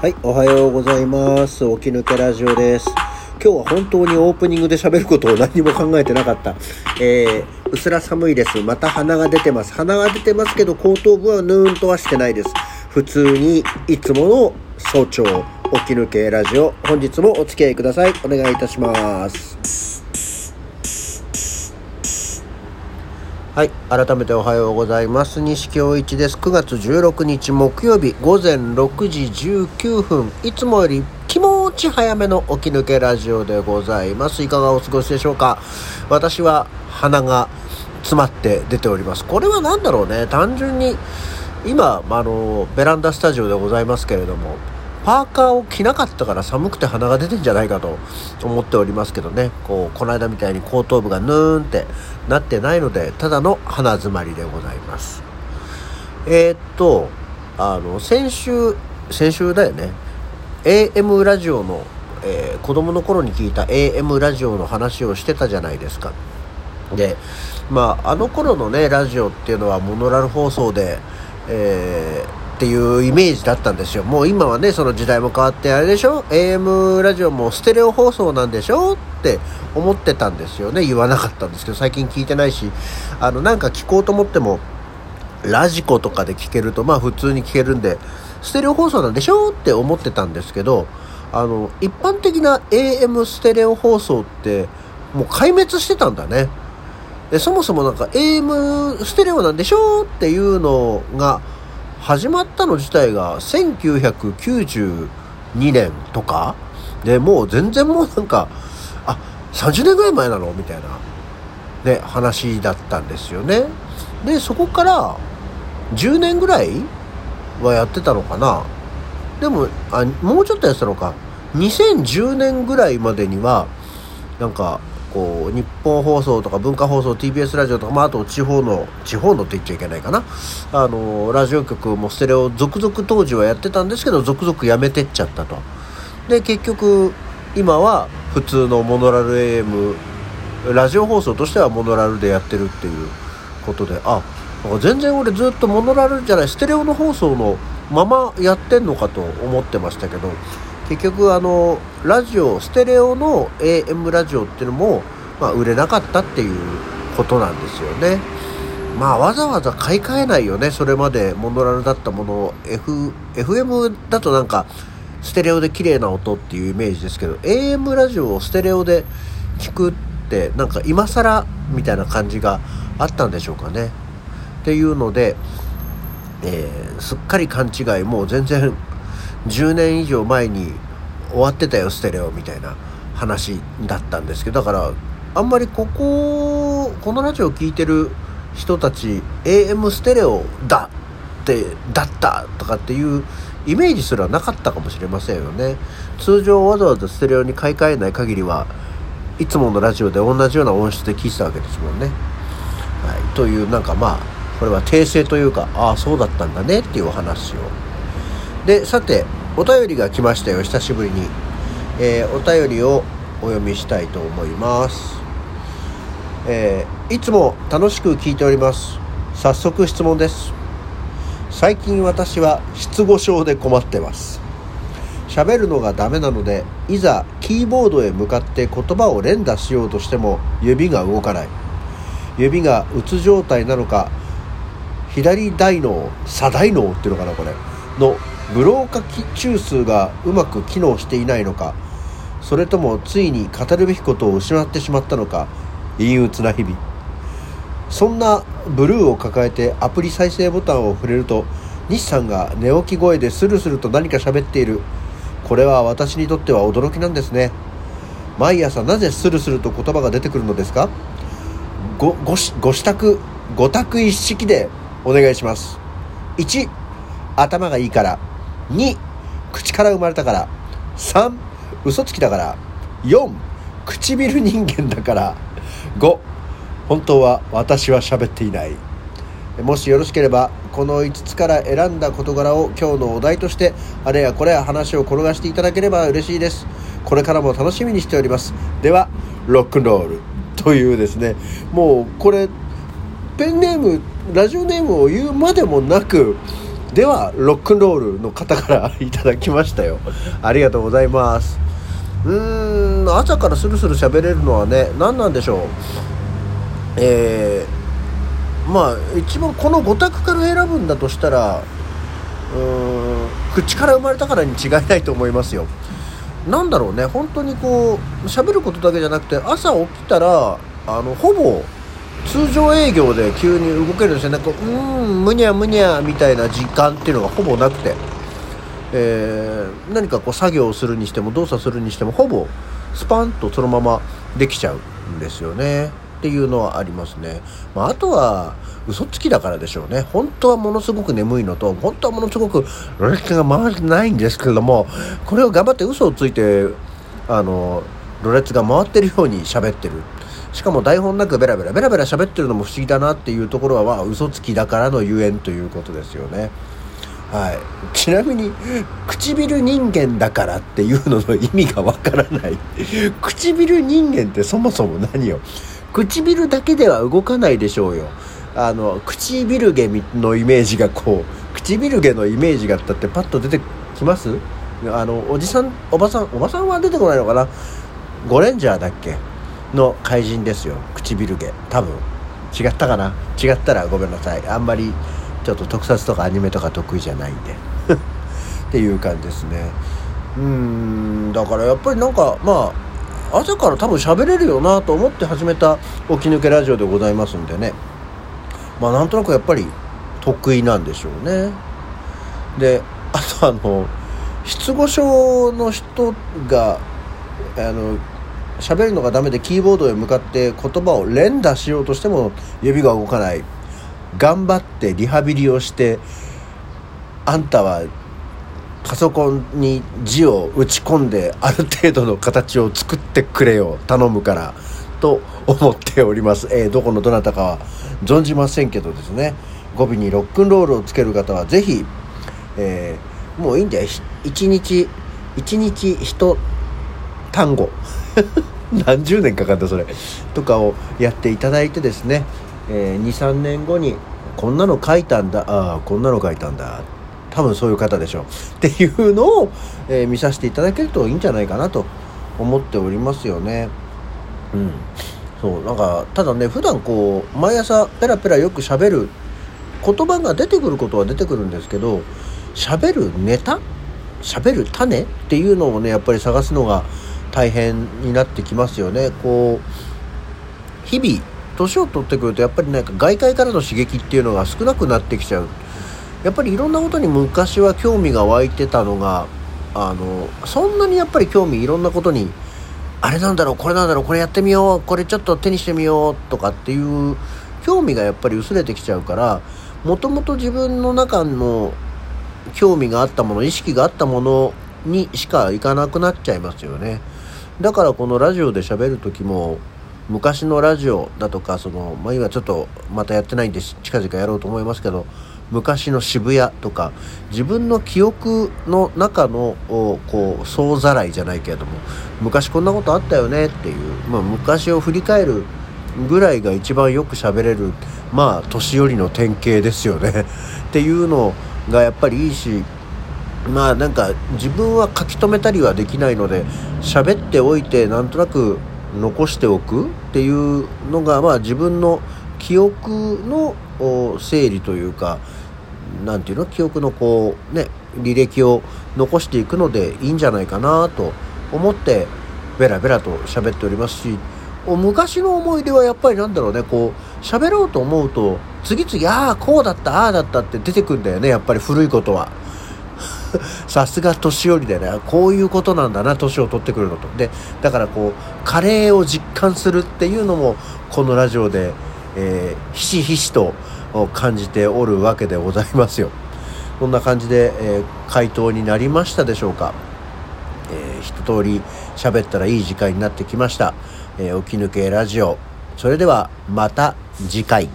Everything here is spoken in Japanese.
はい、おはようございます。起き抜けラジオです。今日は本当にオープニングで喋ることを何も考えてなかった。えー、うすら寒いです。また鼻が出てます。鼻が出てますけど、後頭部はヌーンとはしてないです。普通に、いつもの早朝、起き抜けラジオ、本日もお付き合いください。お願いいたします。はい。改めておはようございます。西京一です。9月16日木曜日午前6時19分。いつもより気持ち早めの起き抜けラジオでございます。いかがお過ごしでしょうか私は鼻が詰まって出ております。これは何だろうね。単純に今、あの、ベランダスタジオでございますけれども、パーカーを着なかったから寒くて鼻が出てんじゃないかと思っておりますけどね。こうこの間みたいに後頭部がヌーンってなってないのでただの鼻詰まりでございます。えー、っとあの先週先週だよね。AM ラジオの、えー、子供の頃に聞いた AM ラジオの話をしてたじゃないですか。でまああの頃のねラジオっていうのはモノラル放送でえーっていうイメージだったんですよ。もう今はね、その時代も変わって、あれでしょ ?AM ラジオもステレオ放送なんでしょ？って思ってたんですよね。言わなかったんですけど、最近聞いてないし、あの、なんか聞こうと思っても、ラジコとかで聞けると、まあ普通に聞けるんで、ステレオ放送なんでしょ？って思ってたんですけど、あの、一般的な AM ステレオ放送って、もう壊滅してたんだね。で、そもそもなんか AM ステレオなんでしょ？っていうのが、始まったの自体が1992年とか？でもう全然もうなんかあ30年ぐらい前なの？みたいな。ね話だったんですよね。でそこから10年ぐらいはやってたのかな。でもあもうちょっとやってたのか。2010年ぐらいまでにはなんかこう日本放送とか文化放送 TBS ラジオとか、まあ、あと地方の地方のって言っちゃいけないかな。あのラジオ局もステレオ続々当時はやってたんですけど続々やめてっちゃったと。で結局今は普通のモノラル AM ラジオ放送としてはモノラルでやってるっていうことであ全然俺ずっとモノラルじゃないステレオの放送のままやってんのかと思ってましたけど結局あのラジオステレオの AM ラジオっていうのも、まあ、売れなかったっていうことなんですよね。まあわざわざ買い替えないよね。それまでモノラルだったものを、F、FM だとなんかステレオで綺麗な音っていうイメージですけど AM ラジオをステレオで聞くってなんか今更みたいな感じがあったんでしょうかね。っていうので、えー、すっかり勘違いもう全然10年以上前に終わってたよステレオみたいな話だったんですけどだからあんまりこここのラジオを聴いてる人たち AM ステレオだってだったとかっていうイメージすらなかったかもしれませんよね。通常わざわざステレオに買い替えない限りはいつものラジオで同じような音質で聴いてたわけですもんね、はい、というなんかまあこれは訂正というかああそうだったんだねっていうお話をでさてお便りが来ましたよ。久しぶりに、えー、お便りをお読みしたいと思います、えー、いつも楽しく聞いております。早速質問です。最近私は失語症で困ってます。喋るのがダメなのでいざキーボードへ向かって言葉を連打しようとしても指が動かない。指がうつ状態なのか左大脳左大脳っていうのかなこれ。のブロー化中枢がうまく機能していないのかそれともついに語るべきことを失ってしまったのか陰鬱な日々。そんなブルーを抱えてアプリ再生ボタンを触れると西さんが寝起き声でスルスルと何か喋っている。これは私にとっては驚きなんですね。毎朝なぜスルスルと言葉が出てくるのですか？ごごしご支度ご託一式でお願いします。1頭がいいから。2口から生まれたから。3嘘つきだから。4唇人間だから。5本当は私は喋っていない。もしよろしければこの5つから選んだ事柄を今日のお題としてあれやこれや話を転がしていただければ嬉しいです。これからも楽しみにしております。ではロックンロール。というですね。もうこれペンネームラジオネームを言うまでもなくではロックンロールの方からいただきましたよ。ありがとうございます。うーん朝からスルスル喋れるのはね何なんでしょう。えー、まあ一番この5択から選ぶんだとしたらうーん口から生まれたからに違いないと思いますよ。なんだろうね本当にこう喋ることだけじゃなくて朝起きたらあのほぼ通常営業で急に動けるんですよねこううんむにゃむにゃみたいな時間っていうのがほぼなくて、えー、何かこう作業をするにしても動作するにしてもほぼスパンとそのままできちゃうんですよね。っていうのはありますね、まあ、あとは嘘つきだからでしょうね。本当はものすごく眠いのと本当はものすごくロレックが回ってないんですけれどもこれを頑張って嘘をついてあのロレッツが回ってるように喋ってる。しかも台本なくベラベラベラベラ喋ってるのも不思議だなっていうところは、まあ、嘘つきだからのゆえんということですよね。はい、ちなみに唇人間だからっていうのの意味がわからない。唇人間ってそもそも何よ？唇だけでは動かないでしょうよ。あの唇毛のイメージがこう唇毛のイメージがあったってパッと出てきます？あのおじさんおばさんおばさんは出てこないのかな？ゴレンジャーだっけ？の怪人ですよ。唇毛。多分。違ったかな？違ったらごめんなさい。あんまりちょっと特撮とかアニメとか得意じゃないんで。っていう感じですね。うん。だからやっぱりなんかまあ朝から多分喋れるよなと思って始めた起き抜けラジオでございますんでね。まあなんとなくやっぱり得意なんでしょうね。であとあの失語症の人があの喋るのがダメでキーボードへ向かって言葉を連打しようとしても指が動かない。頑張ってリハビリをしてあんたはパソコンに字を打ち込んである程度の形を作ってくれよ。頼むから。と思っております、えー、どこのどなたかは存じませんけどですね。語尾にロックンロールをつける方は是非、えー、もういいんだよ1日1日1単語。何十年かかったそれ。とかをやっていただいてですね、えー、23年後にこんなの書いたんだ。ああこんなの書いたんだ。多分そういう方でしょう。っていうのを、えー、見させていただけるといいんじゃないかなと思っておりますよね。うん。そうなんかただね普段こう毎朝ペラペラよくしゃべる言葉が出てくることは出てくるんですけどしゃべるネタ？しゃべる種？っていうのをねやっぱり探すのが大変になってきますよねこう日々年を取ってくるとやっぱりなんか外界からの刺激っていうのが少なくなってきちゃうやっぱりいろんなことに昔は興味が湧いてたのがあのそんなにやっぱり興味いろんなことにあれなんだろうこれなんだろうこれやってみようこれちょっと手にしてみようとかっていう興味がやっぱり薄れてきちゃうからもともと自分の中の興味があったもの意識があったものにしかいかなくなっちゃいますよね。だからこのラジオで喋る時も昔のラジオだとかその、まあ、今ちょっとまたやってないんで近々やろうと思いますけど昔の渋谷とか自分の記憶の中のこう総ざらいじゃないけれども昔こんなことあったよねっていう、まあ、昔を振り返るぐらいが一番よく喋れるまあ年寄りの典型ですよね。っていうのがやっぱりいいしまあなんか自分は書き留めたりはできないので喋っておいてなんとなく残しておくっていうのがまあ自分の記憶の整理というか何ていうの？記憶のこうね履歴を残していくのでいいんじゃないかなと思ってベラベラと喋っておりますし昔の思い出はやっぱりなんだろうねこう喋ろうと思うと次々ああこうだったああだったって出てくるんだよねやっぱり古いことは。さすが年寄りでねこういうことなんだな年を取ってくるのと。でだからこうカレーを実感するっていうのもこのラジオで、えー、ひしひしと感じておるわけでございますよ。こんな感じで、えー、回答になりましたでしょうか、えー、一通り喋ったらいい時間になってきました、えー、起き抜けラジオ。それではまた次回。